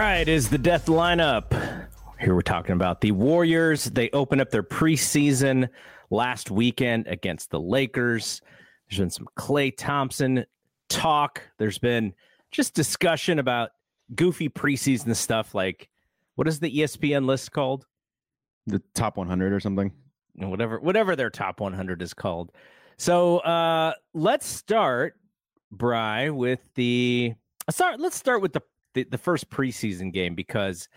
All right, is the death lineup. Here we're talking about the Warriors. They open up their preseason last weekend against the Lakers. There's been some Klay Thompson talk. There's been just discussion about goofy preseason stuff like what is the ESPN list called? The top 100 or something. Whatever whatever their top 100 is called. So, uh let's start Bry with the start let's start with the the, the first preseason game because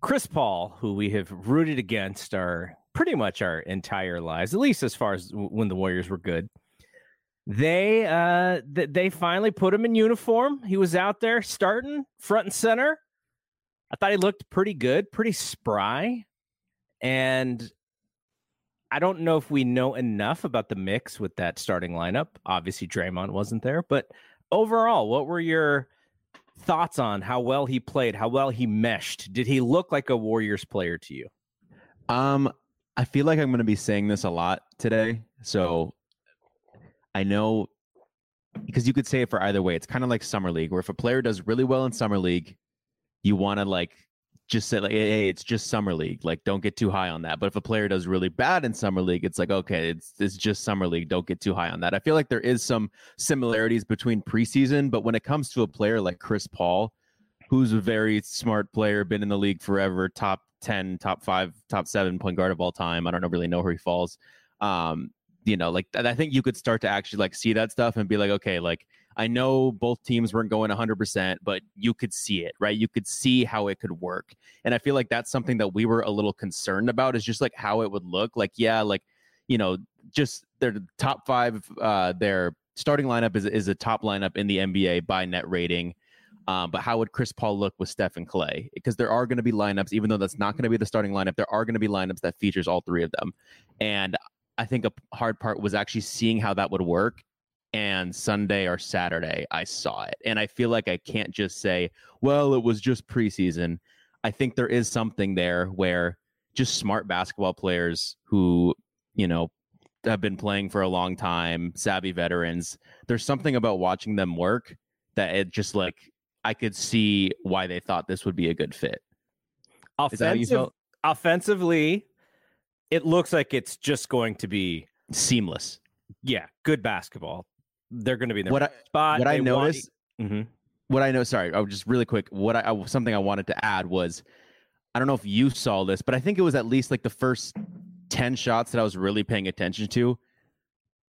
Chris Paul, who we have rooted against our pretty much our entire lives, at least as far as when the Warriors were good. They uh th- they finally put him in uniform. He was out there starting front and center. I thought he looked pretty good, pretty spry. And I don't know if we know enough about the mix with that starting lineup. Obviously Draymond wasn't there, but overall, what were your thoughts on how well he played, how well he meshed? Did he look like a Warriors player to you? Um, I feel like I'm going to be saying this a lot today. So I know because you could say it for either way. It's kind of like summer league, where if a player does really well in summer league, you want to like just say like, hey, it's just summer league. Like, don't get too high on that. But if a player does really bad in summer league, it's like, okay, it's it's just summer league. Don't get too high on that. I feel like there is some similarities between preseason, but when it comes to a player like Chris Paul, who's a very smart player, been in the league forever, top 10, top five, top seven point guard of all time. I don't really know where he falls. Um, you know, like I think you could start to actually like see that stuff and be like, okay, like I know both teams weren't going 100%, but you could see it, right? You could see how it could work. And I feel like that's something that we were a little concerned about is just like how it would look. Like, yeah, like, you know, just their top five, uh, their starting lineup is, is a top lineup in the NBA by net rating. Um, but how would Chris Paul look with Steph and Klay? Because there are going to be lineups, even though that's not going to be the starting lineup, there are going to be lineups that features all three of them. And I think a hard part was actually seeing how that would work and Sunday or Saturday I saw it. And I feel like I can't just say, well, it was just preseason. I think there is something there where just smart basketball players who, you know, have been playing for a long time, savvy veterans, there's something about watching them work that it just like I could see why they thought this would be a good fit. Offensive, offensively, it looks like it's just going to be seamless. Yeah, good basketball they're going to be in what right I, spot. What I noticed, want... mm-hmm. what I know, sorry, I was just really quick. What I, I something I wanted to add was, I don't know if you saw this, but I think it was at least like the first ten shots that I was really paying attention to.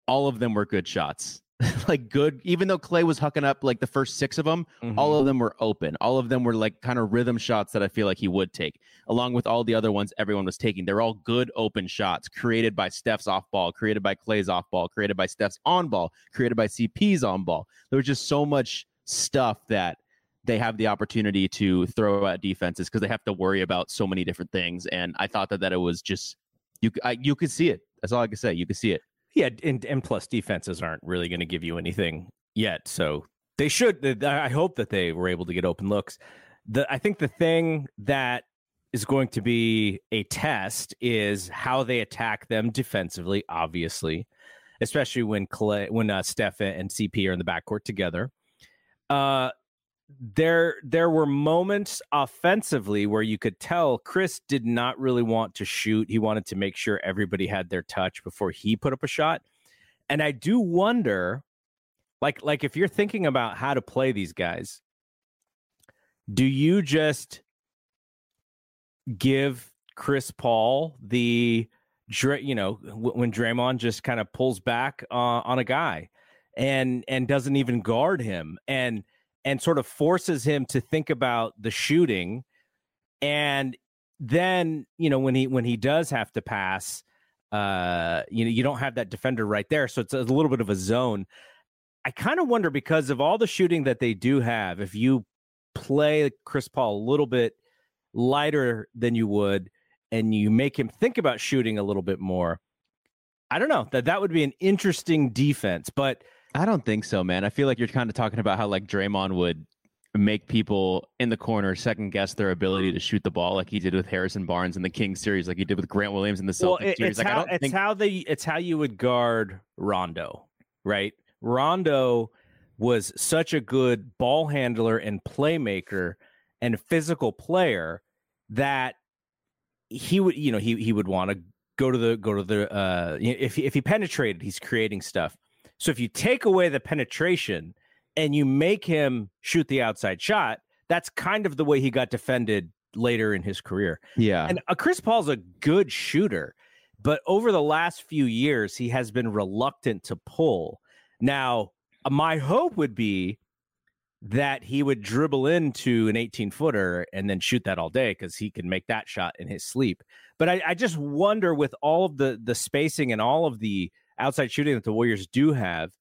All of them were good shots. like good, even though Klay was hucking up like the first six of them, mm-hmm. all of them were open. All of them were like kind of rhythm shots that I feel like he would take, along with all the other ones everyone was taking. They're all good open shots created by Steph's off ball, created by Klay's off ball, created by Steph's on ball, created by CP's on ball. There was just so much stuff that they have the opportunity to throw at defenses because they have to worry about so many different things. And I thought that that it was just you. I, you could see it. That's all I could say. You could see it. Yeah, and, M plus defenses aren't really going to give you anything yet, so they should. I hope that they were able to get open looks. The I think the thing that is going to be a test is how they attack them defensively. Obviously, especially when Klay, when uh, Steph and CP are in the backcourt together. Uh, there there were moments offensively where you could tell Chris did not really want to shoot. He wanted to make sure everybody had their touch before he put up a shot. And I do wonder like like if you're thinking about how to play these guys, do you just give Chris Paul the you know when Draymond just kind of pulls back uh, on a guy and and doesn't even guard him and and sort of forces him to think about the shooting. And then you know when he when he does have to pass uh you know you don't have that defender right there. So it's a little bit of a zone. I kind of wonder because of all the shooting that they do have if you play chris paul a little bit lighter than you would and you make him think about shooting a little bit more i don't know that that would be an interesting defense. But I don't think so, man. I feel like you're kind of talking about how like Draymond would make people in the corner second guess their ability to shoot the ball, like he did with Harrison Barnes in the King series, like he did with Grant Williams in the Celtics well, it, series. Like, how, I don't it's think... how they it's how you would guard Rondo, right? Rondo was such a good ball handler and playmaker and physical player that he would, you know, he he would want to go to the go to the uh if if he penetrated, he's creating stuff. So if you take away the penetration and you make him shoot the outside shot, that's kind of the way he got defended later in his career. Yeah. And uh, Chris Paul's a good shooter, but over the last few years, he has been reluctant to pull. Now, uh, my hope would be that he would dribble into an 18 footer and then shoot that all day because he can make that shot in his sleep. But I, I just wonder with all of the the spacing and all of the outside shooting that the Warriors do have,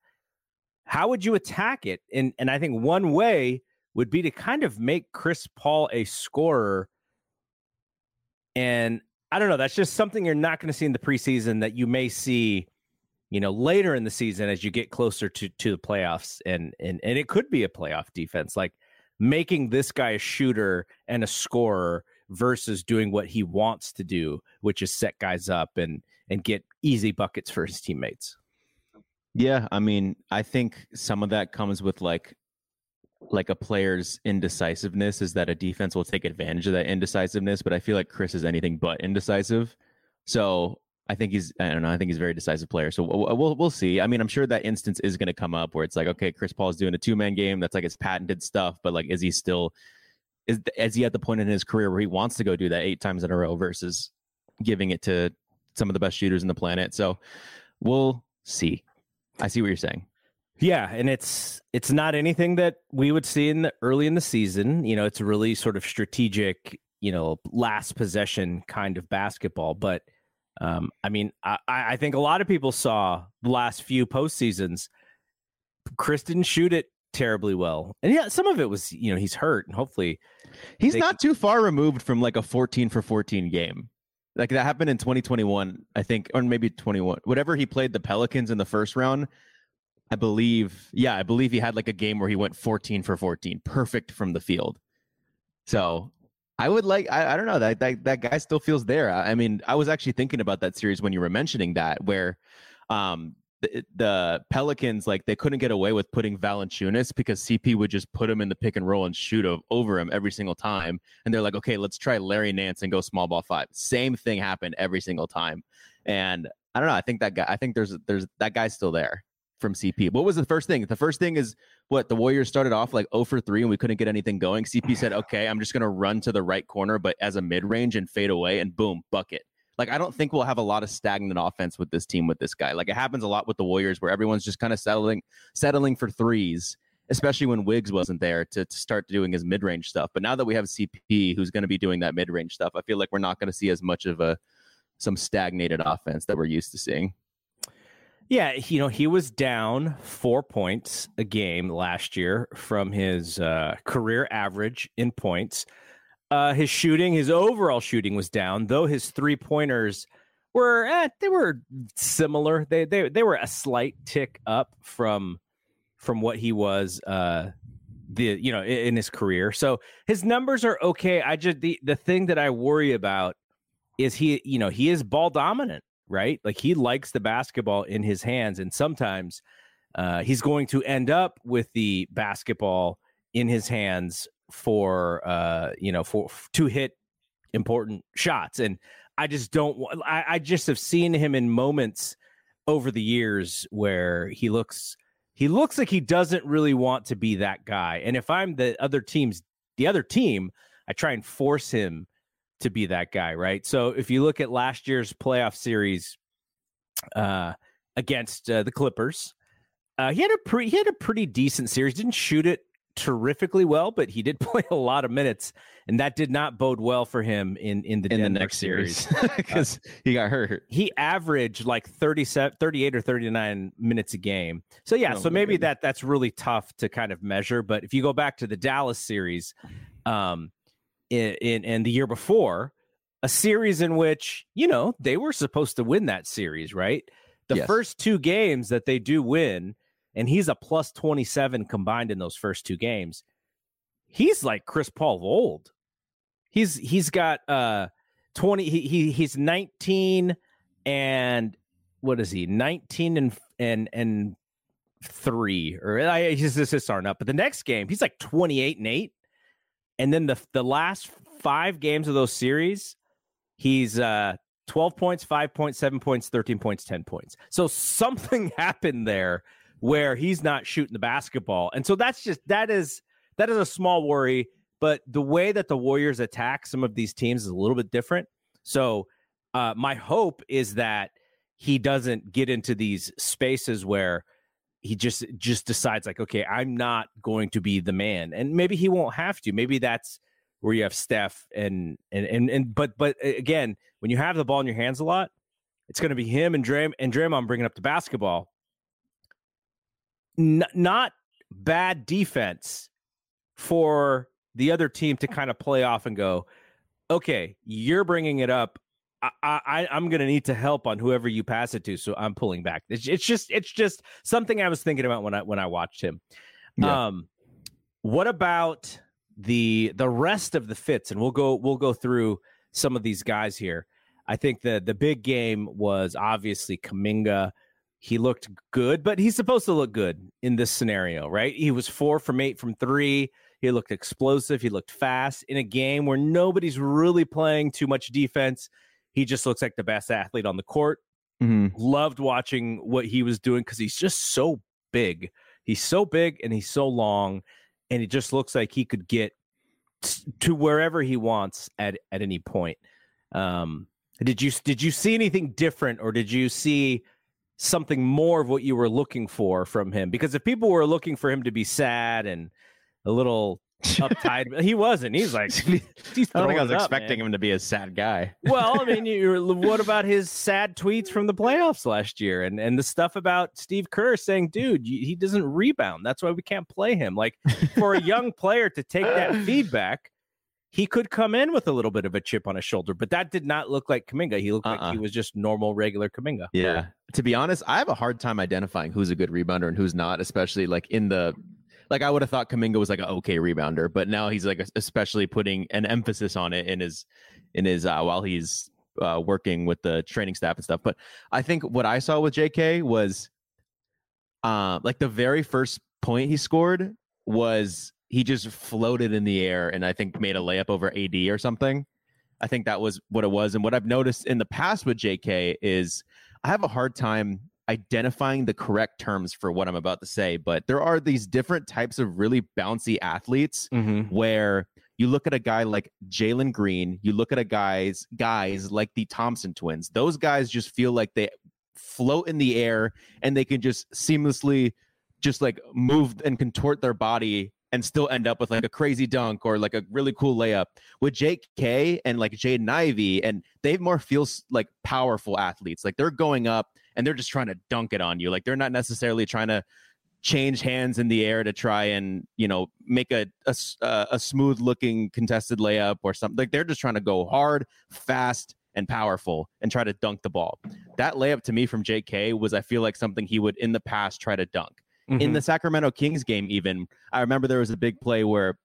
how would you attack it? And and I think one way would be to kind of make Chris Paul a scorer. And I don't know, that's just something you're not going to see in the preseason that you may see, you know, later in the season as you get closer to to the playoffs and and and it could be a playoff defense like making this guy a shooter and a scorer versus doing what he wants to do, which is set guys up and and get easy buckets for his teammates. Yeah, I mean, I think some of that comes with like like a player's indecisiveness is that a defense will take advantage of that indecisiveness, but I feel like Chris is anything but indecisive. So I think he's I don't know, I think he's a very decisive player. So we'll we'll, we'll see. I mean, I'm sure that instance is going to come up where it's like, okay, Chris Paul is doing a two man game. That's like his patented stuff, but like, is he still is is he at the point in his career where he wants to go do that eight times in a row versus giving it to some of the best shooters in the planet. So we'll see. I see what you're saying. Yeah, and it's it's not anything that we would see in the early in the season. You know, it's really sort of strategic, you know, last possession kind of basketball. But um, I mean, I, I think a lot of people saw the last few postseasons. Chris didn't shoot it terribly well, and yeah, some of it was you know he's hurt, and hopefully he's not too far removed from like a 14 for 14 game. Like that happened in 2021, I think, or maybe 21. Whatever he played the Pelicans in the first round, I believe. Yeah, I believe he had like a game where he went 14 for 14, perfect from the field. So I would like. I, I don't know that, that that guy still feels there. I, I mean, I was actually thinking about that series when you were mentioning that, where um the, Pelicans like they couldn't get away with putting Valanciunas because CP would just put him in the pick and roll and shoot over him every single time. And they're like, okay, let's try Larry Nance and go small ball five. Same thing happened every single time. And I don't know. I think that guy. I think there's there's that guy's still there from CP. What was the first thing? The first thing is what the Warriors started off like 0 for 3 and we couldn't get anything going. CP said, okay, I'm just going to run to the right corner, but as a mid range and fade away and boom, bucket. Like I don't think we'll have a lot of stagnant offense with this team with this guy. Like it happens a lot with the Warriors where everyone's just kind of settling settling for threes, especially when Wiggs wasn't there to, to start doing his mid range stuff. But now that we have CP who's going to be doing that mid range stuff, I feel like we're not going to see as much of a some stagnated offense that we're used to seeing. Yeah, you know, he was down four points a game last year from his uh, career average in points. Uh, his shooting, his overall shooting was down, though his three pointers were eh, they were similar. They they they were a slight tick up from from what he was uh the you know in, in his career. So his numbers are okay. I just the the thing that I worry about is he you know he is ball dominant, right? Like he likes the basketball in his hands, and sometimes uh, he's going to end up with the basketball in his hands for uh you know for to hit important shots and I just don't I, I just have seen him in moments over the years where he looks he looks like he doesn't really want to be that guy. And if I'm the other team's the other team, I try and force him to be that guy, right? So if you look at last year's playoff series uh, against uh, the Clippers, uh, he had a pretty he had a pretty decent series. Didn't shoot it terrifically well, but he did play a lot of minutes, and that did not bode well for him in in the in the next series. because he got hurt. he averaged like 37 38 or 39 minutes a game. So yeah Oh, so maybe that that's really tough to kind of measure but if you go back to the dallas series um in in, in the year before a series in which you know they were supposed to win that series right? The Yes. first two games that they do win and he's a plus 27 combined in those first two games. He's like chris paul of old. He's he's got uh 20 he, he he's 19 and what is he 19 and and and three or I, his assists aren't up but the next game he's like 28 and 8 and then the the last five games of those series he's uh 12 points 5 points 7 points 13 points 10 points. So something happened there where he's not shooting the basketball. And so that's just that is that is a small worry but the way that the warriors attack some of these teams is a little bit different. So uh, my hope is that he doesn't get into these spaces where he just just decides like okay i'm not going to be the man. And maybe he won't have to. Maybe that's where you have steph and and and, and but but again when you have the ball in your hands a lot it's going to be him and Dray and Draymond bringing up the basketball N- not bad defense for the other team to kind of play off and go okay you're bringing it up I, I I'm gonna need to help on whoever you pass it to, so I'm pulling back. It's, it's just it's just something I was thinking about when I when I watched him. Yeah. Um, what about the the rest of the fits? And we'll go we'll go through some of these guys here. I think the the big game was obviously Kuminga. He looked good, but he's supposed to look good in this scenario, right? He was four from eight from three. He looked explosive. He looked fast in a game where nobody's really playing too much defense. He just looks like the best athlete on the court. Mhm. Loved watching what he was doing because he's just so big. He's so big and he's so long, and it just looks like he could get to wherever he wants at at any point. Um, did you did you see anything different, or did you see something more of what you were looking for from him? Because if people were looking for him to be sad and a little uptight, he wasn't. He's like, he's I don't think I was up, expecting man. him to be a sad guy. Well, I mean, you, what about his sad tweets from the playoffs last year, and and the stuff about Steve Kerr saying, "Dude, you- he doesn't rebound. That's why we can't play him." Like for a young player to take that feedback, he could come in with a little bit of a chip on his shoulder, but that did not look like Kuminga. He looked like Uh-uh. he was just normal, regular Kuminga. Yeah. To be honest, I have a hard time identifying who's a good rebounder and who's not, especially like in the like I would have thought Kuminga was like an okay rebounder, but now he's like especially putting an emphasis on it in his in his uh while he's uh working with the training staff and stuff. But I think what I saw with JK was uh like the very first point he scored was he just floated in the air and I think made a layup over AD or something. I think that was what it was. And what I've noticed in the past with JK is I have a hard time identifying the correct terms for what I'm about to say, but there are these different types of really bouncy athletes Mm-hmm. where you look at a guy like Jalen Green, you look at a guys guys like the Thompson twins. Those guys just feel like they float in the air and they can just seamlessly just like move and contort their body and still end up with like a crazy dunk or like a really cool layup. With JK and like Jaden Ivey, and they more feels like powerful athletes. Like they're going up and they're just trying to dunk it on you. Like they're not necessarily trying to change hands in the air to try and you know make a a, a smooth looking contested layup or something. Like they're just trying to go hard, fast, and powerful and try to dunk the ball. That layup to me from J.K. was I feel like something he would in the past try to dunk. Mm-hmm. In the Sacramento Kings game, even I remember there was a big play where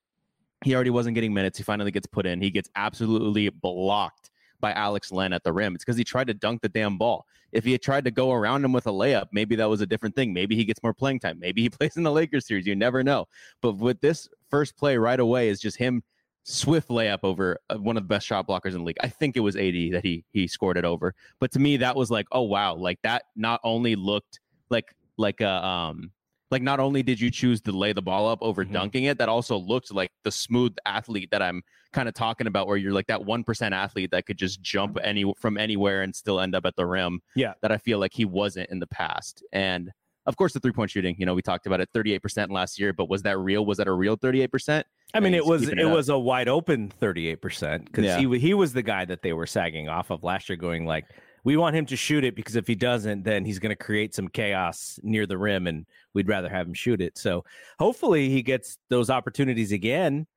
he already wasn't getting minutes. He finally gets put in. He gets absolutely blocked by Alex Len at the rim. It's because he tried to dunk the damn ball. If he had tried to go around him with a layup, maybe that was a different thing. Maybe he gets more playing time. Maybe he plays in the Lakers series. You never know. But with this first play right away is just him swift layup over uh, one of the best shot blockers in the league. I think it was AD that he he scored it over. But to me, that was like, oh wow, like that not only looked like like a um like not only did you choose to lay the ball up over mm-hmm. dunking it, that also looked like the smooth athlete that I'm kind of talking about, where you're like that one percent athlete that could just jump any from anywhere and still end up at the rim. Yeah, that I feel like he wasn't in the past, and of course the three point shooting. You know, we talked about it, 38 percent last year, but was that real? Was that a real 38 percent? I mean, it was it, it was a wide open 38 percent because yeah. he he was the guy that they were sagging off of last year, going like we want him to shoot it because if he doesn't, then he's going to create some chaos near the rim, and we'd rather have him shoot it. So hopefully he gets those opportunities again,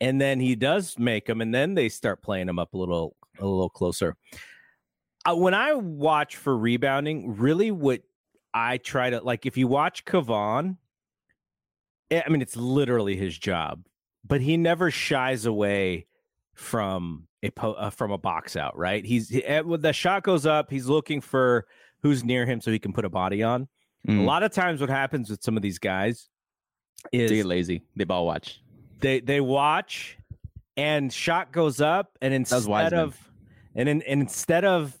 and then he does make them, and then they start playing him up a little a little closer. Uh, when I watch for rebounding, really what I try to like, if you watch Kevon, eh, I mean, it's literally his job, but he never shies away from a po- uh, from a box out, right? He's he, eh, when the shot goes up, he's looking for who's near him so he can put a body on. Mm. A lot of times, what happens with some of these guys is they get lazy. They ball watch. They they watch, and shot goes up, and instead of and, in, and instead of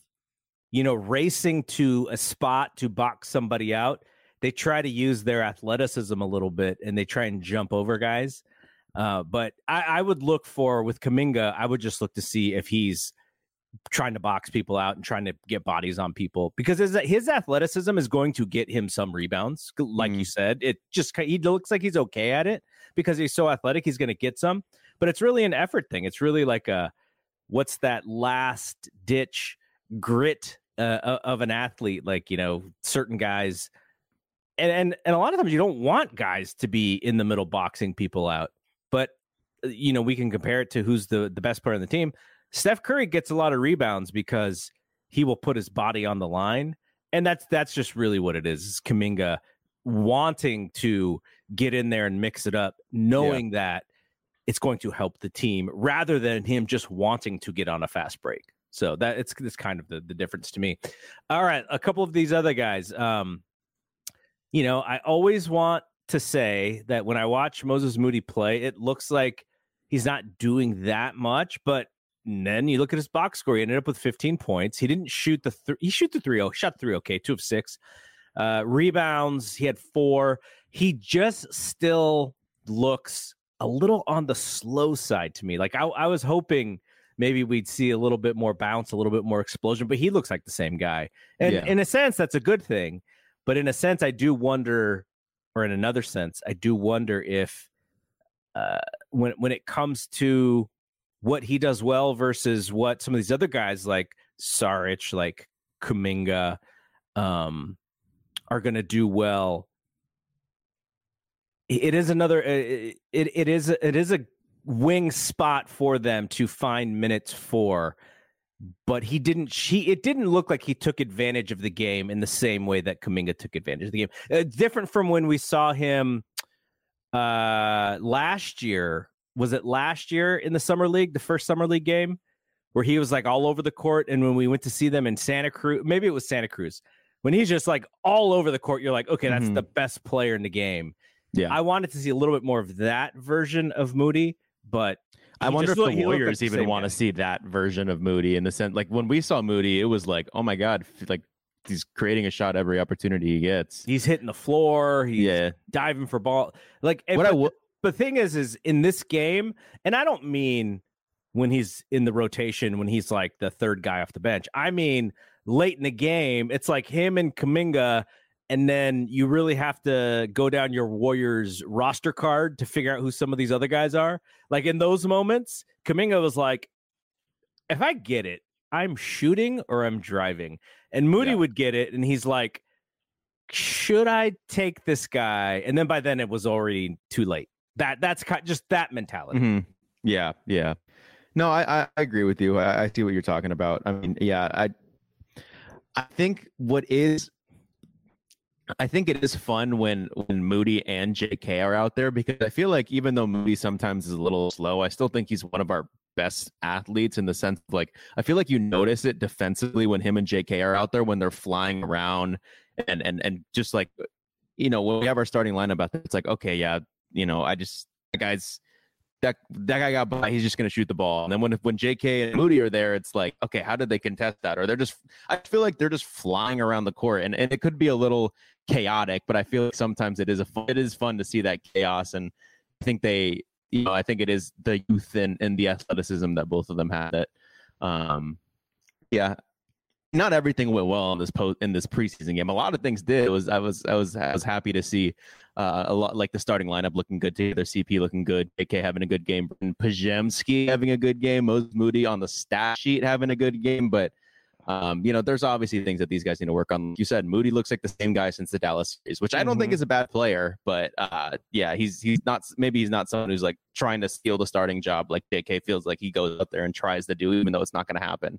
you know racing to a spot to box somebody out, they try to use their athleticism a little bit, and they try and jump over guys. Uh, but I, I, would look for with Kuminga, I would just look to see if he's trying to box people out and trying to get bodies on people because his, his athleticism is going to get him some rebounds. Like mm. you said, it just he looks like he's okay at it because he's so athletic. He's going to get some, but it's really an effort thing. It's really like a what's that last ditch grit uh, of an athlete. Like you know, certain guys. And, and and a lot of times you don't want guys to be in the middle boxing people out but uh, you know, we can compare it to who's the the best player on the team. Steph Curry gets a lot of rebounds because he will put his body on the line, and that's that's just really what it is. Is Kuminga wanting to get in there and mix it up, knowing yeah. that it's going to help the team, rather than him just wanting to get on a fast break. So that it's it's kind of the, the difference to me. All right, a couple of these other guys. Um, you know, I always want to say that when I watch Moses Moody play, it looks like he's not doing that much, but then you look at his box score. He ended up with 15 points. He didn't shoot the th- he shoot the three oh shot three okay, two of six. Uh, rebounds he had four. He just still looks a little on the slow side to me. Like I, I was hoping maybe we'd see a little bit more bounce, a little bit more explosion, but he looks like the same guy. And yeah. in a sense, that's a good thing. But in a sense, I do wonder or in another sense, I do wonder if uh, when when it comes to what he does well versus what some of these other guys like Saric, like Kuminga, um, are going to do well. It is another. It, it it is it is a wing spot for them to find minutes for but he didn't she it didn't look like he took advantage of the game in the same way that Kuminga took advantage of the game. Uh, different from when we saw him uh last year. Was it last year in the summer league, the first summer league game where he was like all over the court and when we went to see them in Santa Cruz, maybe it was Santa Cruz. When he's just like all over the court, you're like, "Okay, that's mm-hmm. the best player in the game." Yeah. I wanted to see a little bit more of that version of Moody, but I wonder if the Warriors like the even want to see that version of Moody in the sense like when we saw Moody, it was like, oh my god, like he's creating a shot every opportunity he gets. He's hitting the floor. He's yeah. diving for ball. Like what I w- the thing is, is in this game, and I don't mean when he's in the rotation when he's like the third guy off the bench. I mean late in the game, it's like him and Kuminga and then you really have to go down your Warriors roster card to figure out who some of these other guys are. Like in those moments, Kuminga was like, if I get it, I'm shooting or I'm driving. And Moody yeah. would get it, and he's like, should I take this guy? And then by then it was already too late. That that's just that mentality. Mm-hmm. Yeah, yeah. No, I, I agree with you. I, I see what you're talking about. I mean, yeah, I I think what is I think it is fun when when Moody and JK are out there because I feel like even though Moody sometimes is a little slow, I still think he's one of our best athletes in the sense of like I feel like you notice it defensively when him and JK are out there when they're flying around and and and just like you know when we have our starting lineup out there, it's like okay yeah you know I just guy's that that guy got by. He's just going to shoot the ball. And then when when J.K. and Moody are there, it's like, okay, how did they contest that? Or they're just, I feel like they're just flying around the court, and and it could be a little chaotic, but I feel like sometimes it is a it is fun to see that chaos, and I think they, you know, I think it is the youth and and the athleticism that both of them had. That, um, yeah, not everything went well in this post in this preseason game. A lot of things did. It was I was I was I was happy to see uh, a lot like the starting lineup looking good together, CP looking good, AK having a good game, Podziemski having a good game, Moses Moody on the stat sheet having a good game, but um, you know, there's obviously things that these guys need to work on. Like you said Moody looks like the same guy since the Dallas series, which I don't mm-hmm. think is a bad player, but uh, yeah, he's he's not maybe he's not someone who's like trying to steal the starting job like JK feels like he goes out there and tries to do, even though it's not going to happen.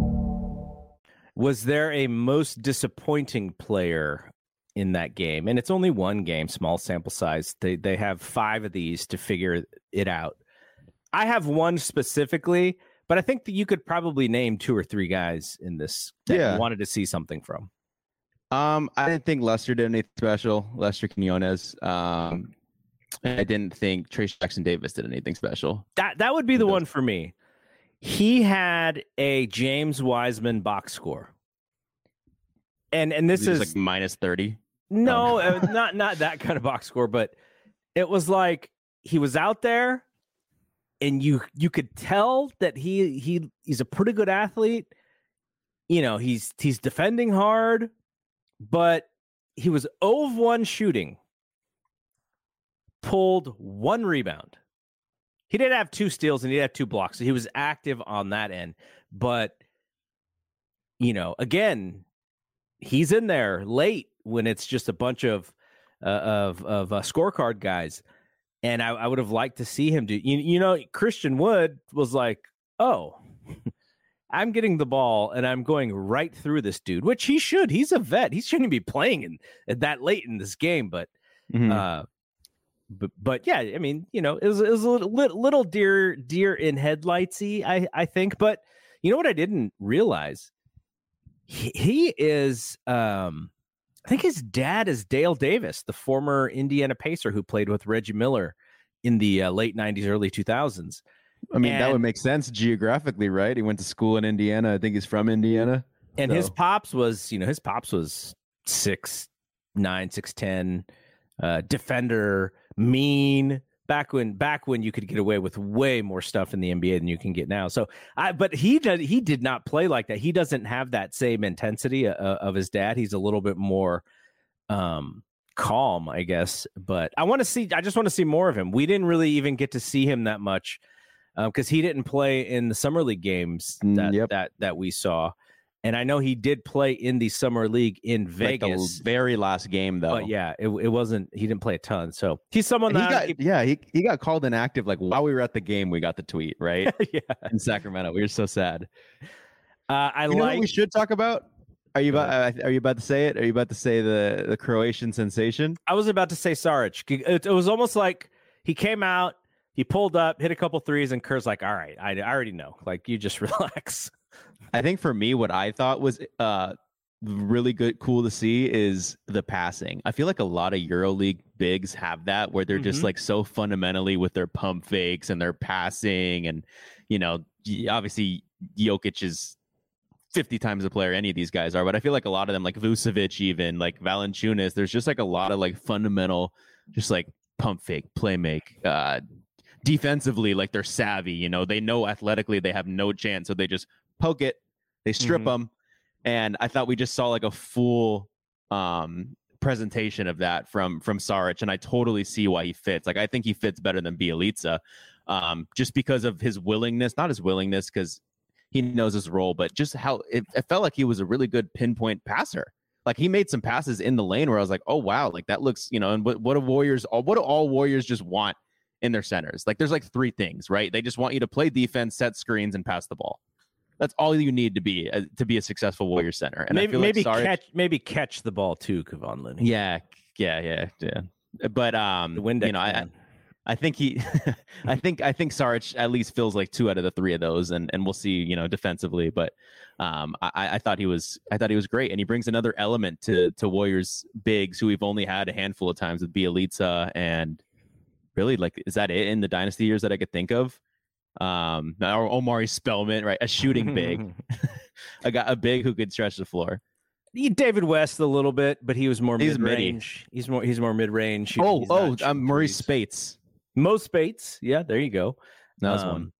Was there a most disappointing player in that game? And it's only one game, small sample size. They they have five of these to figure it out. I have one specifically, but I think that you could probably name two or three guys in this that yeah. wanted to see something from. Um, I didn't think Lester did anything special. Lester Quinones. Um, I didn't think Trayce Jackson Davis did anything special. That that would be the one for me. He had a James Wiseman box score. And and this is like minus 30. No, oh. not not that kind of box score, but it was like he was out there and you you could tell that he he he's a pretty good athlete. You know, he's he's defending hard, but he was 0 of 1 shooting. Pulled one rebound. He did have two steals and he had two blocks. So he was active on that end. But, you know, again, he's in there late when it's just a bunch of uh, of of uh, scorecard guys. And I, I would have liked to see him do. You, you know, Christian Wood was like, "Oh, I'm getting the ball and I'm going right through this dude," which he should. He's a vet. He shouldn't be playing in that late in this game. But mm-hmm. uh, but but yeah, I mean, you know, it was it was a little, little deer deer in headlightsy, I I think. But you know what I didn't realize? He, he is um I think his dad is Dale Davis, the former Indiana Pacer who played with Reggie Miller in the uh, late 90s, early 2000s. I mean, and, that would make sense geographically, right? He went to school in Indiana. I think he's from Indiana. And so. his pops was, you know, his pops was six nine, six ten, uh, defender, mean back when back when you could get away with way more stuff in the NBA than you can get now. So I but he did he did not play like that. He doesn't have that same intensity uh, uh, of his dad. He's a little bit more um calm, I guess. But I want to see I just want to see more of him. We didn't really even get to see him that much because um, he didn't play in the summer league games mm, that yep. that that we saw. And I know he did play in the summer league in Vegas. Like the very last game, though. But yeah, it, it wasn't. He didn't play a ton, so he's someone that he got, yeah he he got called inactive. Like while we were at the game, we got the tweet right. yeah, in Sacramento, we were so sad. Uh, I you like. we should talk about. Are you about? Uh, are you about to say it? Are you about to say the the Croatian sensation? I was about to say Saric. It, it was almost like he came out, he pulled up, hit a couple threes, and Kerr's like, "All right, I, I already know. Like you just relax." I think for me, what I thought was uh, really good, cool to see is the passing. I feel like a lot of EuroLeague bigs have that where they're mm-hmm. just like so fundamentally with their pump fakes and their passing, and you know, obviously Jokic is 50 times a player any of these guys are, but I feel like a lot of them, like Vucevic, even like Valanciunas, there's just like a lot of like fundamental, just like pump fake, play make, uh, defensively, like they're savvy, you know, they know athletically they have no chance. So they just poke it, they strip mm-hmm. them, and I thought we just saw like a full um, presentation of that from from Saric, and I totally see why he fits. Like I think he fits better than Bjelica, um, just because of his willingness, not his willingness, because he knows his role, but just how it, it, felt like he was a really good pinpoint passer. Like he made some passes in the lane where I was like, oh wow, like that looks, you know, and what what do Warriors, what do all Warriors just want in their centers. Like there's like three things, right? They just want you to play defense, set screens, and pass the ball. That's all you need to be uh, to be a successful Warrior center. And I maybe like maybe Saric- catch maybe catch the ball too, Kevon Looney. Yeah, yeah, yeah, yeah. But um, the Windex you know, I. I think he, I think I think Saric at least feels like two out of the three of those, and and we'll see, you know, defensively. But um, I, I thought he was, I thought he was great, and he brings another element to to Warriors bigs who we've only had a handful of times with Bjelica, and really like, is that it in the dynasty years that I could think of? Um, or Omari Spellman, right, a shooting big, a guy, a big who could stretch the floor. David West a little bit, but he was more mid range. He's more he's more mid range. Oh, oh, um, Marreese Speights. Mo Speights. Yeah, there you go. That was Um, one.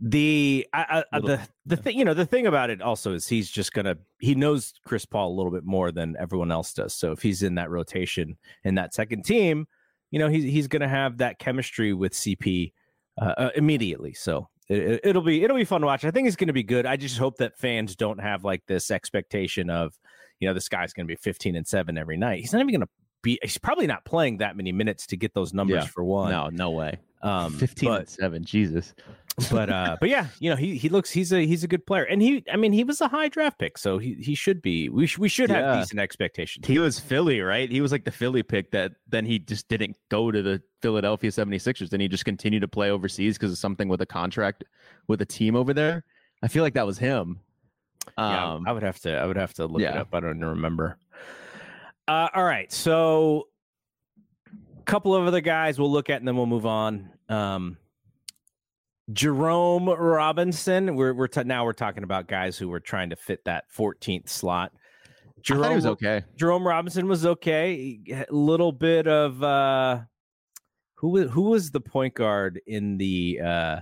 The I, I, Little- the the thing you know the thing about it also is he's just gonna he knows Chris Paul a little bit more than everyone else does. So if he's in that rotation in that second team, you know he's he's gonna have that chemistry with CP uh, uh, immediately. So it, it'll be it'll be fun to watch. I think it's gonna be good. I just hope that fans don't have like this expectation of you know this guy's gonna be 15 and seven every night. He's not even gonna be. He's probably not playing that many minutes to get those numbers Yeah. for one. No, no way. um, Fifteen but- and seven. Jesus. But uh but yeah you know he he looks he's a he's a good player and he i mean he was a high draft pick so he he should be we, sh- we should have Yeah. decent expectations He was Philly, right? He was like the Philly pick that then he just didn't go to the Philadelphia 76ers. Then he just continued to play overseas because of something with a contract with a team over there. I feel like that was him. yeah Um, i would have to i would have to look it up i don't remember uh all right so a couple of other guys we'll look at and then we'll move on um Jerome Robinson. We're we're t- now we're talking about guys who were trying to fit that 14th slot. I was okay. Jerome Robinson was okay. A little bit of uh who who was the point guard in the uh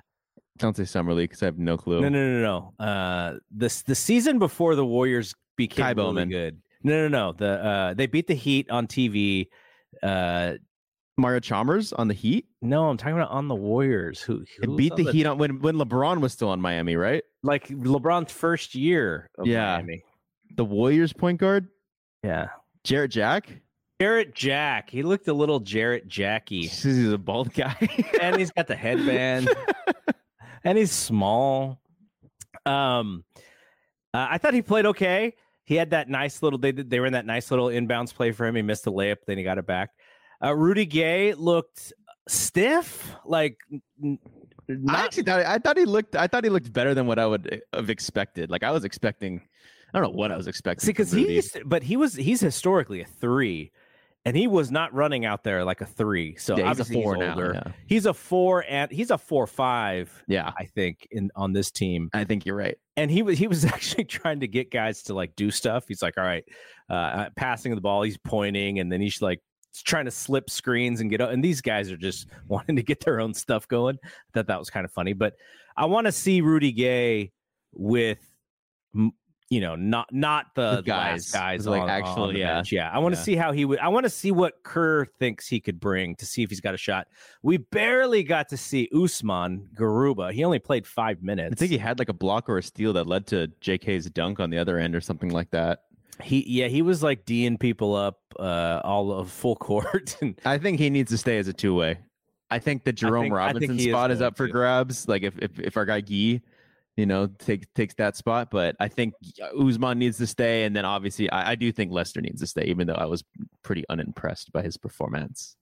Don't say summer league because I have no clue. no no no no uh this the season before the Warriors became Ky really Bowman. good. No no no the uh they beat the Heat on TV. Uh Mario Chalmers on the Heat. no, I'm talking about on the Warriors. Who, who beat the on Heat on when when LeBron was still on Miami, right? like LeBron's first year. Of Yeah. Miami. The Warriors point guard, yeah. Jarrett Jack. Jarrett Jack. He looked a little Jarrett Jacky. He's a bald guy. and he's got the headband and he's small um uh, i thought he played okay he had that nice little they they were in that nice little inbounds play for him he missed a layup then he got it back uh, rudy gay looked stiff like n- I not, actually thought I thought he looked I thought he looked better than what I would uh, have expected. Like I was expecting, I don't know what I was expecting. see because he's but he was he's historically a three and he was not running out there like a three so yeah, he's a four he's now. Yeah. he's a four and he's a four five yeah, i think in on this team I think you're right. and he was he was actually trying to get guys to like do stuff. He's like, all right, uh, passing the ball, he's pointing, and then he's like trying to slip screens and get up. And these guys are just wanting to get their own stuff going. I thought that was kind of funny, but I want to see Rudy Gay with. You know, not not the, The guys. guys Like, on, actual- on yeah. bench. Yeah, I want to Yeah. see how he would. I want to see what Kerr thinks he could bring to see if he's got a shot. We barely got to see Usman Garuba. He only played five minutes. I think he had like a block or a steal that led to J.K.'s dunk on the other end or something like that. He yeah, he was like D'ing people up uh all of full court. and I think he needs to stay as a two way. I think the Jerome think- Robinson he is spot is up for to. grabs. Like if if, if our guy Gui, you know, takes takes that spot, but I think Usman needs to stay, and then obviously I, I do think Lester needs to stay, even though I was pretty unimpressed by his performance.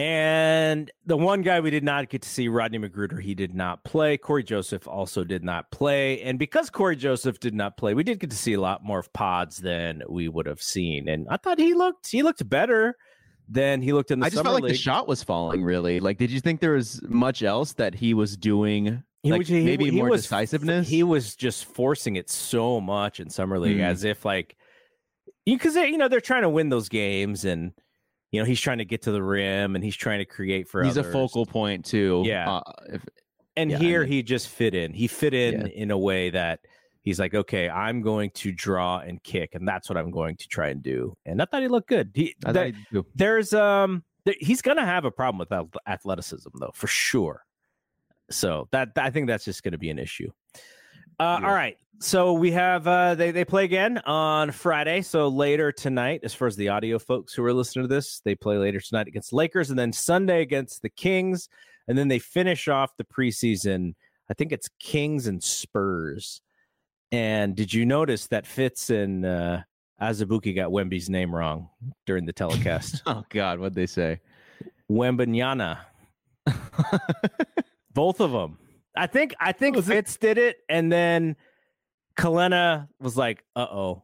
And the one guy we did not get to see, Rodney McGruder, he did not play. Cory Joseph also did not play. And because Cory Joseph did not play, we did get to see a lot more of pods than we would have seen. And I thought he looked he looked better than he looked in the I just summer felt like league. the shot was falling. Really, like, did you think there was much else that he was doing? He like, was- he- maybe he more was- decisiveness. He was just forcing it so much in summer league, Mm. as if like because you know they're trying to win those games, and you know he's trying to get to the rim, and he's trying to create for. He's a focal point too. Yeah. Uh, if, and yeah, I here mean- he just fit in. He fit in Yeah. in a way that he's like, okay, I'm going to draw and kick, and that's what I'm going to try and do. And I thought he looked good. He, I thought he there's um, there, he's gonna have a problem with athleticism though, for sure. So that I think that's just going to be an issue. Uh, all right. So we have uh, they they play again on Friday. So later tonight, as far as the audio folks who are listening to this, they play later tonight against Lakers, and then Sunday against the Kings, and then they finish off the preseason. I think it's Kings and Spurs. And did you notice that Fitz and uh, got Wemby's name wrong during the telecast? oh God, what'd they say? Wembanyama. Both of them. I think I think was Fitz it? did it, and then Kelenna was like, "Uh oh."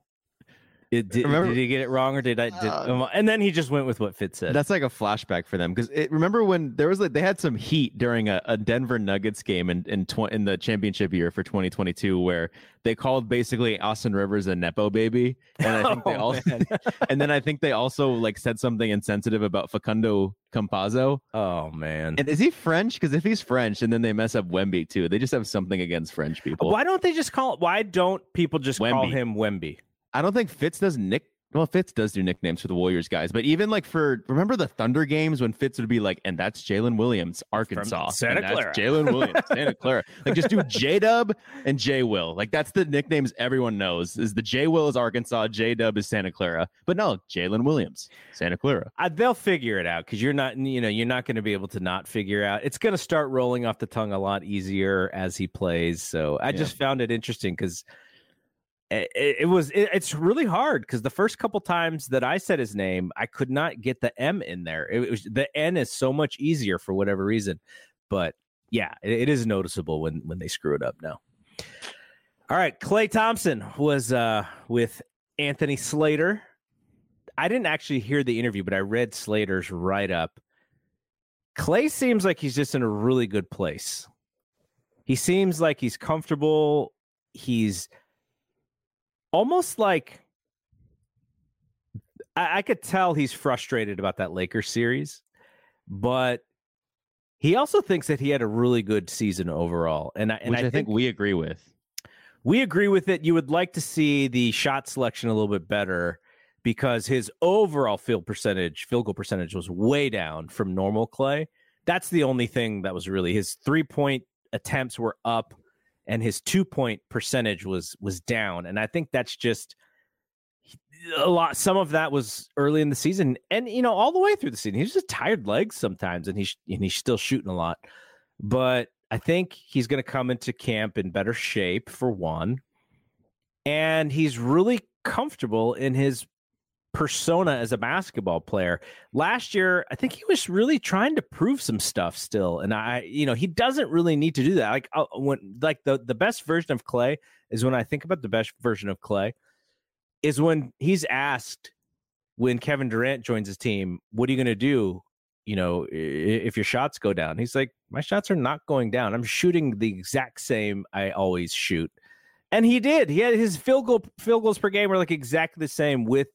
Did, did, remember, did he get it wrong or did I? Did, uh, and then he just went with what Fitz said. That's like a flashback for them because remember when there was like they had some heat during a, a Denver Nuggets game in in, tw- in the championship year for 2022 where they called basically Austin Rivers a nepo baby, and I think oh, they also and then I think they also like said something insensitive about Facundo Campazzo. Oh man! And is he French? Because if he's French, and then they mess up Wemby too, they just have something against French people. Why don't they just call? Why don't people just Wemby. call him Wemby? I don't think Fitz does nick. Well, Fitz does do nicknames for the Warriors guys, but even like for remember the Thunder games when Fitz would be like, and that's Jalen Williams, Arkansas, From Santa Clara, Jalen Williams, Santa Clara. Like just do J Dub and J Will. Like that's the nicknames everyone knows. Is the J Will is Arkansas, J Dub is Santa Clara, but no, Jalen Williams, Santa Clara. Uh, they'll figure it out because you're not, you know, you're not going to be able to not figure out. It's going to start rolling off the tongue a lot easier as he plays. So I yeah. just found it interesting because it, it was it, it's really hard because the first couple times that I said his name, I could not get the M in there. It was the N is so much easier for whatever reason, but yeah, it, is noticeable when when they screw it up now. All right, Klay Thompson was uh, with Anthony Slater. I didn't actually hear the interview, but I read Slater's write up. Klay seems like he's just in a really good place. He seems like he's comfortable. He's almost like I, I could tell he's frustrated about that Lakers series, but he also thinks that he had a really good season overall, and I, and Which I, I think, think we agree with. We agree with it. You would like to see the shot selection a little bit better because his overall field percentage, field goal percentage, was way down from normal Klay. That's the only thing that was really his three point attempts were up and his two point percentage was was down. And I think that's just a lot. Some of that was early in the season, and you know, all the way through the season, he's just tired legs sometimes, and he's and he's still shooting a lot. But I think he's going to come into camp in better shape for one, and he's really comfortable in his persona as a basketball player. Last year, I think he was really trying to prove some stuff still, and I, you know, he doesn't really need to do that. Like uh, when, like the the best version of Klay is when I think about the best version of Klay is when he's asked when Kevin Durant joins his team, "What are you going to do?" You know, if your shots go down, he's like, "My shots are not going down. I'm shooting the exact same I always shoot." And he did. He had his field goal field goals per game were like exactly the same with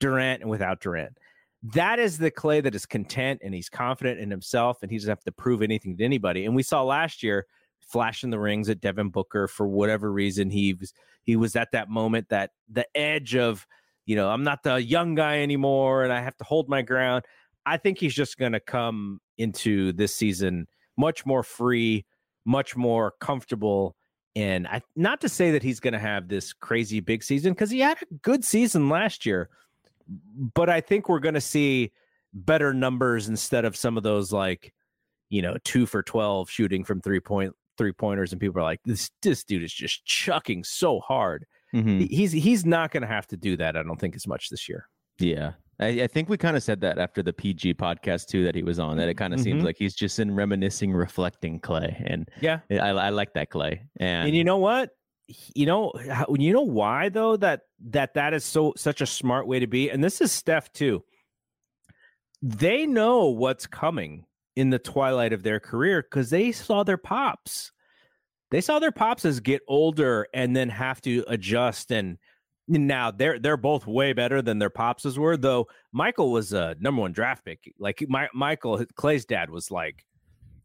Durant and without Durant. That is the Klay that is content and he's confident in himself and he doesn't have to prove anything to anybody. And we saw last year flashing the rings at Devin Booker for whatever reason. He was he was at that moment that the edge of, you know, I'm not the young guy anymore and I have to hold my ground. I think he's just going to come into this season much more free, much more comfortable and I, not to say that he's going to have this crazy big season because he had a good season last year, but I think we're going to see better numbers instead of some of those like, you know, two for 12 shooting from three point three pointers. And people are like, this, this dude is just chucking so hard. Mm-hmm. He's, he's not going to have to do that. I don't think as much this year. Yeah. I, I think we kind of said that after the PG podcast too that he was on. That it kind of mm-hmm. seems like he's just in reminiscing, reflecting Klay, and yeah, I, I like that Klay. And, and you know what? You know you know why though that that that is so such a smart way to be and this is steph too. They know what's coming in the twilight of their career because they saw their pops. They saw their pops as get older and then have to adjust and now they're they're both way better than their popses were though Mychal was a number one draft pick like my, Mychal Klay's dad was like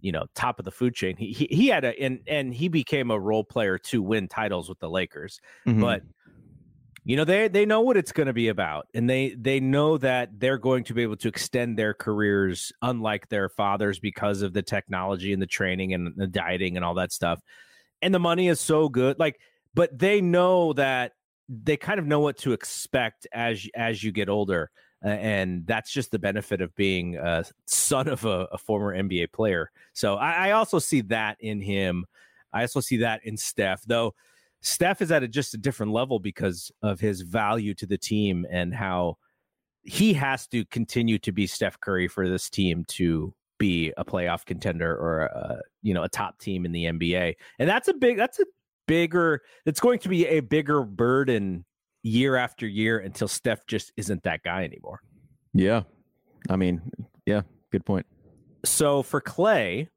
you know top of the food chain. He he, he had a and and he became a role player to win titles with the Lakers. Mm-hmm. But you know they they know what it's going to be about and they they know that they're going to be able to extend their careers unlike their fathers because of the technology and the training and the dieting and all that stuff and the money is so good like but they know that they kind of know what to expect as as you get older, and that's just the benefit of being a son of a, a former NBA player. So I, I, also see that in him. I also see that in Steph, though. Steph is at a, just a different level because of his value to the team and how he has to continue to be Steph Curry for this team to be a playoff contender or a, you know a top team in the NBA. And that's a big that's a bigger it's going to be a bigger burden year after year until Steph just isn't that guy anymore. Yeah. I mean, yeah, good point. So for Klay,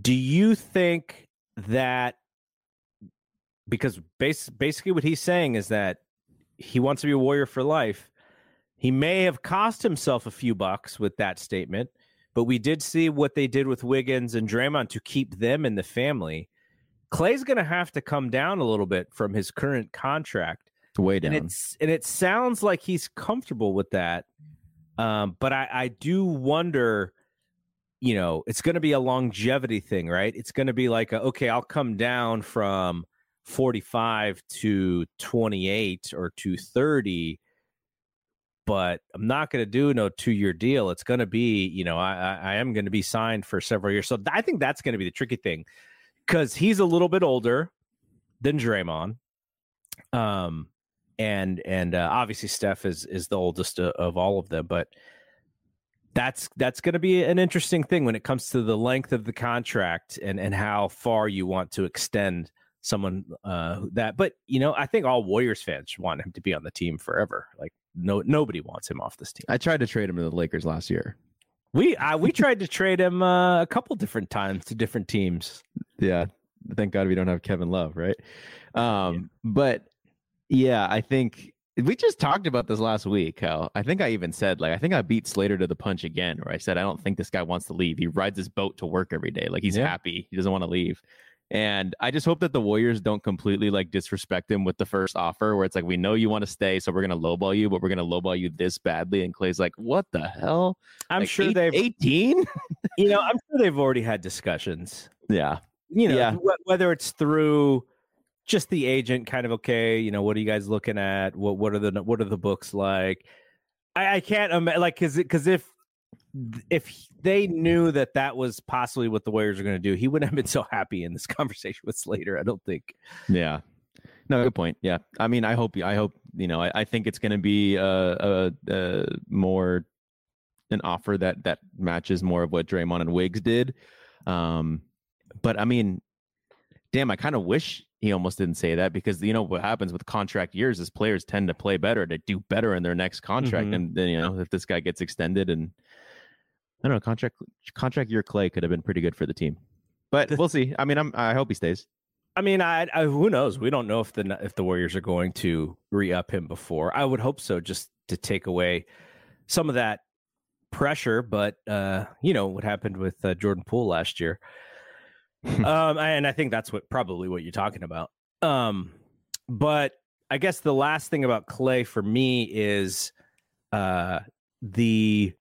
do you think that because base, basically what he's saying is that he wants to be a warrior for life he may have cost himself a few bucks with that statement, but we did see what they did with Wiggins and Draymond to keep them in the family. Klay's going to have to come down a little bit from his current contract. Way down. And, it's, and it sounds like he's comfortable with that. Um, but I, I do wonder, you know, it's going to be a longevity thing, right? It's going to be like, a, okay, I'll come down from 45 to 28 or to 30 but I'm not going to do no two year deal. It's going to be, you know, I, I am going to be signed for several years. So I think that's going to be the tricky thing because he's a little bit older than Draymond. Um, and and uh, obviously Steph is is the oldest of, of all of them, but that's that's going to be an interesting thing when it comes to the length of the contract and and how far you want to extend someone uh that but you know i think all warriors fans want him to be on the team forever like no, nobody wants him off this team. I tried to trade him to the Lakers last year. We uh, we tried to trade him uh, a couple different times to different teams. Yeah, thank God we don't have Kevin Love, right? Um, yeah. But yeah, I think we just talked about this last week. How I think I even said like I think I beat Slater to the punch again, where I said I don't think this guy wants to leave. He rides his boat to work every day, like he's yeah. happy. He doesn't want to leave. And I just hope that the Warriors don't completely like disrespect him with the first offer where it's like, we know you want to stay, so we're going to lowball you, but we're going to lowball you this badly. And Klay's like, what the hell? I'm like, sure eight, they've 18. you know, I'm sure they've already had discussions. Yeah. You know, yeah. Wh- whether it's through just the agent kind of, okay, you know, what are you guys looking at? What, what are the, what are the books like? I, I can't imagine, like, cause, cause if if they knew that that was possibly what the Warriors are going to do, he wouldn't have been so happy in this conversation with Slater. I don't think. Yeah. No, good point. Yeah, I mean, I hope, I hope, you know, I, I think it's going to be a, a, a, more an offer that that matches more of what Draymond and Wiggs did. Um, but I mean, damn, I kind of wish he almost didn't say that because you know what happens with contract years is players tend to play better to do better in their next contract, mm-hmm. and then you know if this guy gets extended and I don't know. Contract contract year Klay could have been pretty good for the team, but we'll see. I mean, I'm I hope he stays. I mean, I, I who knows? We don't know if the if the Warriors are going to re up him before. I would hope so, just to take away some of that pressure. But uh, you know what happened with uh, Jordan Poole last year, um, and I think that's what probably what you're talking about. Um, but I guess the last thing about Klay for me is uh, the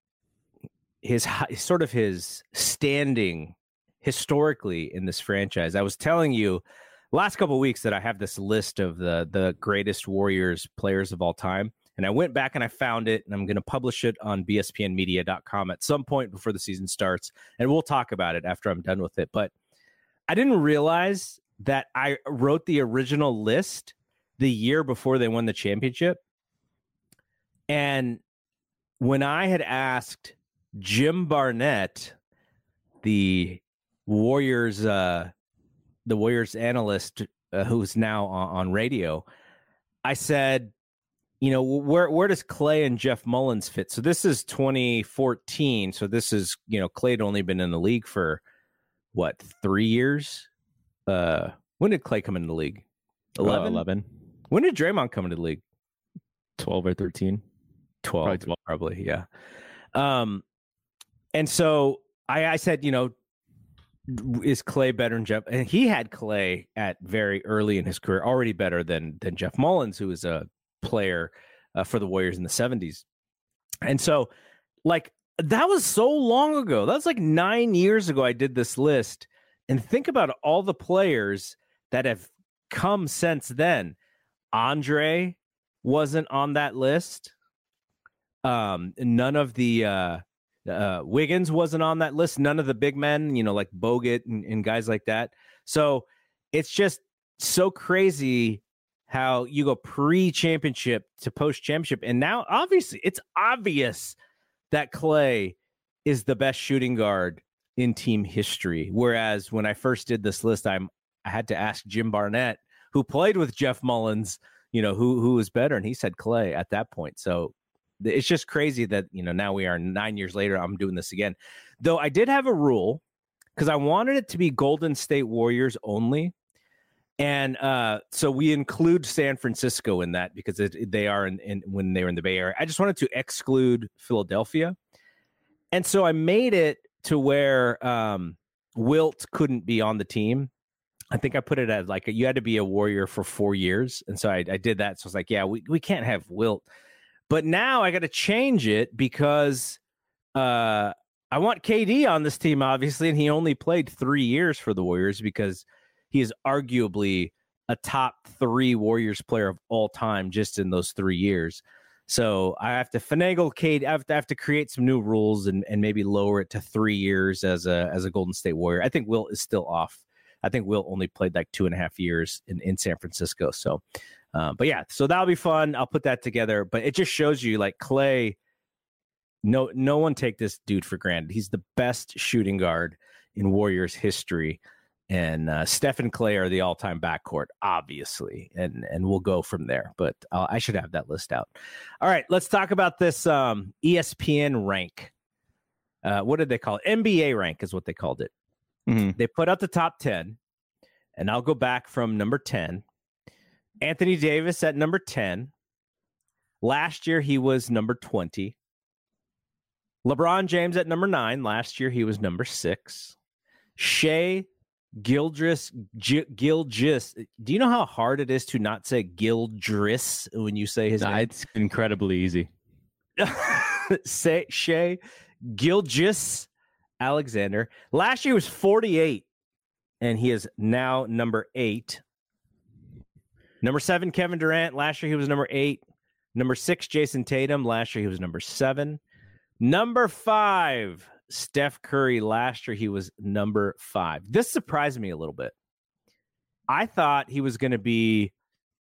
his sort of his standing historically in this franchise. I was telling you last couple weeks that I have this list of the the greatest Warriors players of all time. And I went back and I found it, and I'm going to publish it on bspnmedia.com at some point before the season starts. And we'll talk about it after I'm done with it. But I didn't realize that I wrote the original list the year before they won the championship. And when I had asked Jim Barnett, the Warriors, uh, the Warriors analyst uh, who's now on, on radio, I said, you know, where where does Klay and Jeff Mullins fit? So this is 2014. So this is, you know, Klay had only been in the league for what three years? Uh, when did Klay come into the league? 11? Uh, 11. When did Draymond come into the league? 12 or 13. 12, probably, 12. probably yeah. Um, and so I, I said, you know, is Klay better than Jeff? And he had Klay at very early in his career, already better than than Jeff Mullins, who was a player uh, for the Warriors in the '70s. And so, like that was so long ago. That was like nine years ago. I did this list, and think about all the players that have come since then. Andre wasn't on that list. Um, none of the uh, uh, Wiggins wasn't on that list. None of the big men, you know, like Bogut and, and guys like that. So it's just so crazy how you go pre-championship to post-championship, and now obviously it's obvious that Klay is the best shooting guard in team history. Whereas when I first did this list, I'm I had to ask Jim Barnett, who played with Jeff Mullins, you know, who who was better, and he said Klay at that point. So it's just crazy that you know now we are nine years later. I'm doing this again, though. I did have a rule because I wanted it to be Golden State Warriors only. And uh, so we include San Francisco in that because it, they are in, in when they were in the Bay Area. I just wanted to exclude Philadelphia, and so I made it to where um, Wilt couldn't be on the team. I think I put it as like you had to be a warrior for four years, and so I, I did that. So I was like, yeah, we we can't have Wilt, but now I got to change it because uh, I want KD on this team, obviously, and he only played three years for the Warriors because he is arguably a top three Warriors player of all time just in those three years. So I have to finagle KD. I have to, I have to create some new rules and, and maybe lower it to three years as a as a Golden State Warrior. I think Wilt is still off. I think Wilt only played like two and a half years in, in San Francisco. So, uh, but yeah, so that'll be fun. I'll put that together. But it just shows you like Klay. No, no one take this dude for granted. He's the best shooting guard in Warriors history and uh, Steph and Klay are the all-time backcourt, obviously, and and we'll go from there. But uh, I should have that list out. All right, let's talk about this um, ESPN rank. Uh, what did they call it? NBA rank is what they called it. Mm-hmm. They put out the top ten, and I'll go back from number ten. Anthony Davis at number ten. Last year he was number twenty. LeBron James at number nine. Last year he was number six. Shai Gildris, G-. Do you know how hard it is to not say Gildris when you say his name? It's incredibly easy. say Shai Gilgis Alexander. Last year was 48, and he is now number eight. Number seven, Kevin Durant. Last year he was number eight. Number six, Jayson Tatum. Last year he was number seven. Number five, Steph Curry last year, he was number five. This surprised me a little bit. I thought he was going to be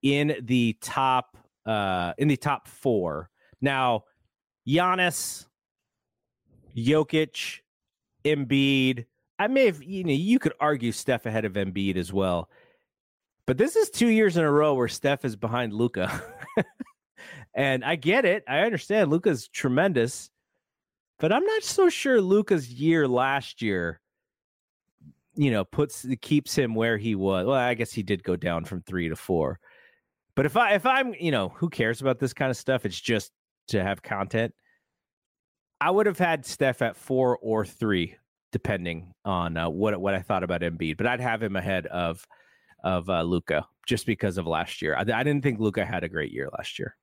in the top uh in the top four. Now, Giannis, Jokic, Embiid. I may have you know you could argue Steph ahead of Embiid as well. But this is two years in a row where Steph is behind Luka. and I get it. I understand Luka's tremendous. But I'm not so sure Luka's year last year, you know, puts keeps him where he was. Well, I guess he did go down from three to four. But if I if I'm, you know, who cares about this kind of stuff? It's just to have content. I would have had Steph at four or three, depending on uh, what what I thought about Embiid. But I'd have him ahead of of uh, Luka just because of last year. I, I didn't think Luka had a great year last year.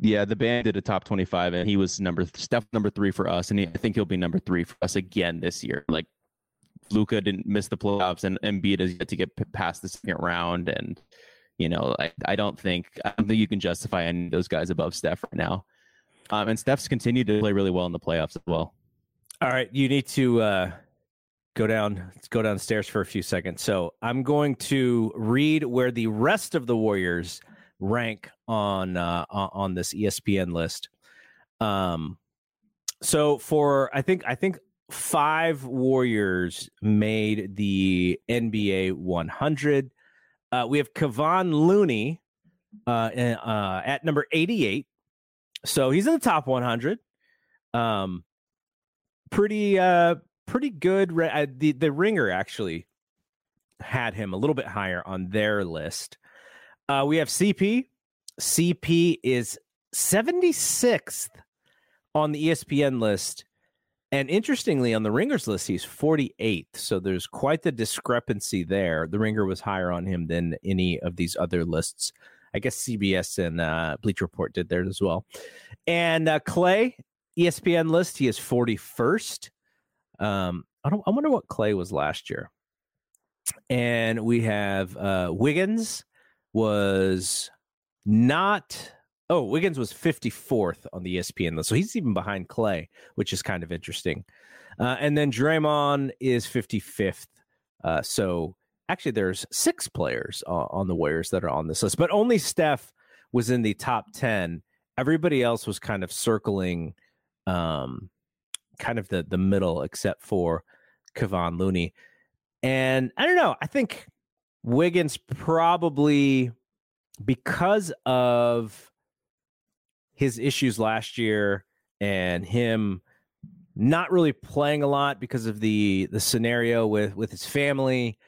Yeah, the band did a top 25 and he was number Steph number 3 for us and he, I think he'll be number 3 for us again this year. Like Luka didn't miss the playoffs and Embiid has yet to get past the second round and you know, I, I don't think I don't think you can justify any of those guys above Steph right now. Um, and Steph's continued to play really well in the playoffs as well. All right, you need to uh, go down let's go downstairs for a few seconds. So I'm going to read where the rest of the Warriors rank on uh, on this ESPN list. Um, so for I think I think five Warriors made the NBA 100. Uh, we have Kevon Looney uh, uh, at number 88. So he's in the top 100. Um, pretty uh, pretty good. Uh, the the Ringer actually had him a little bit higher on their list. Uh, we have CP. CP is 76th on the ESPN list. And interestingly, on the Ringers list, he's 48th. So there's quite the discrepancy there. The Ringer was higher on him than any of these other lists. I guess CBS and uh, Bleacher Report did theirs as well. And uh, Klay, ESPN list, he is 41st. Um, I don't. I wonder what Klay was last year. And we have uh, Wiggins, was not. Oh, Wiggins was 54th on the ESPN list, so he's even behind Klay, which is kind of interesting. Uh, and then Draymond is 55th. Uh, so actually, there's six players uh, on the Warriors that are on this list, but only Steph was in the top 10. Everybody else was kind of circling, um, kind of the the middle, except for Kevon Looney. And I don't know. I think Wiggins probably because of his issues last year and him not really playing a lot because of the the scenario with with his family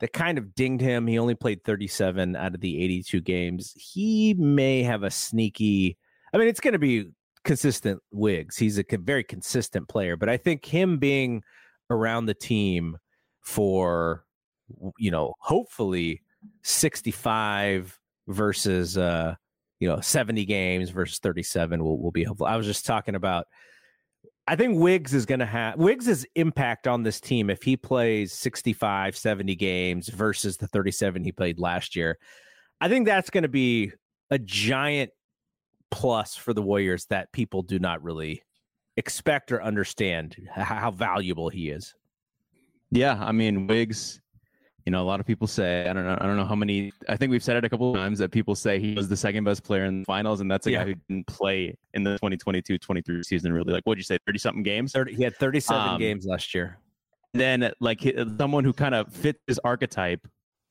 that kind of dinged him. He only played 37 out of the 82 games. He may have a sneaky I mean it's going to be consistent Wiggs. He's a very consistent player, but I think him being around the team for you know, hopefully 65 versus uh you know 70 games versus 37 will, will be helpful. I was just talking about I think Wiggs is going to have Wiggs' impact on this team if he plays 65, 70 games versus the 37 he played last year. I think that's going to be a giant plus for the Warriors that people do not really expect or understand how valuable he is. Yeah, I mean Wiggs you know, a lot of people say I don't know. I don't know how many. I think we've said it a couple of times that people say he was the second best player in the finals, and that's a yeah. guy who didn't play in the 2022-23 season. Really, like what'd you say? Thirty something games. 30, he had thirty-seven um, games last year. Then, like someone who kind of fit his archetype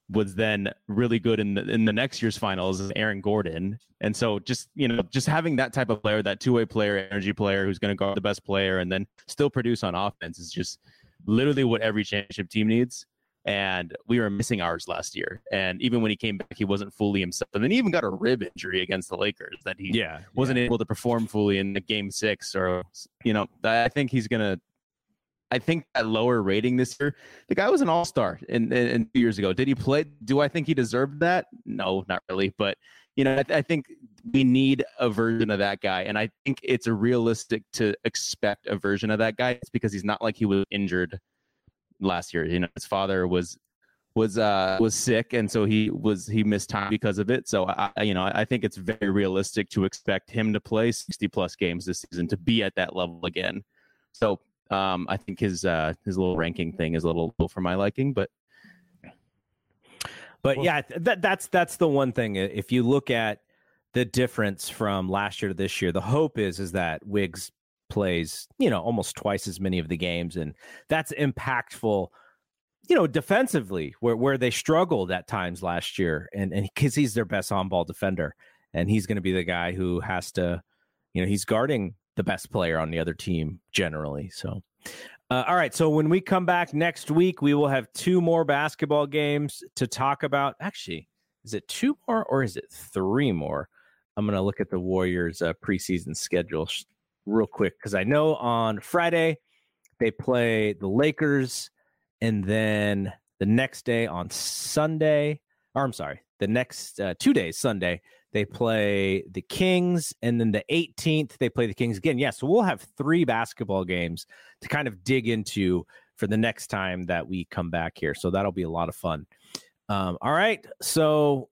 was then really good in the in the next year's finals is Aaron Gordon. And so just, you know, just having that type of player, that two-way player, energy player who's going to guard the best player and then still produce on offense is just literally what every championship team needs and we were missing ours last year. And even when he came back, he wasn't fully himself. And then he even got a rib injury against the Lakers that he yeah, wasn't yeah. able to perform fully in the game six. Or you know, I think he's gonna. I think that lower rating this year, the guy was an all star in, in, in, two years ago. Did he play? Do I think he deserved that? No, not really. But you know, I, th- I think we need a version of that guy, and I think it's realistic to expect a version of that guy. It's because he's not like he was injured last year. You know, his father was was uh was sick and so he was he missed time because of it so i you know i think it's very realistic to expect him to play 60 plus games this season to be at that level again so um i think his uh his little ranking thing is a little low for my liking but but yeah that that's that's the one thing if you look at the difference from last year to this year the hope is is that Wiggs plays, you know, almost twice as many of the games. And that's impactful, you know, defensively, where, where they struggled at times last year. And and because he's their best on ball defender. And he's going to be the guy who has to, you know, he's guarding the best player on the other team generally. So, uh, all right. So when we come back next week, we will have two more basketball games to talk about. Actually, is it two more or is it three more? I'm going to look at the Warriors' uh, preseason schedule real quick because I know on Friday they play the Lakers, and then the next day on Sunday, or I'm sorry, the next uh, two days, Sunday, they play the Kings, and then the 18th they play the Kings again. Yeah, so we'll have three basketball games to kind of dig into for the next time that we come back here. So that'll be a lot of fun. Um, all right, so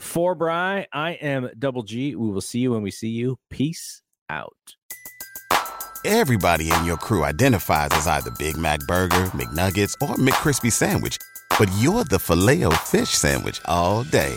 for Bry, I am Double G. We will see you when we see you. Peace out. Everybody in your crew identifies as either Big Mac Burger, McNuggets, or McCrispy Sandwich, but you're the filet fish Sandwich all day.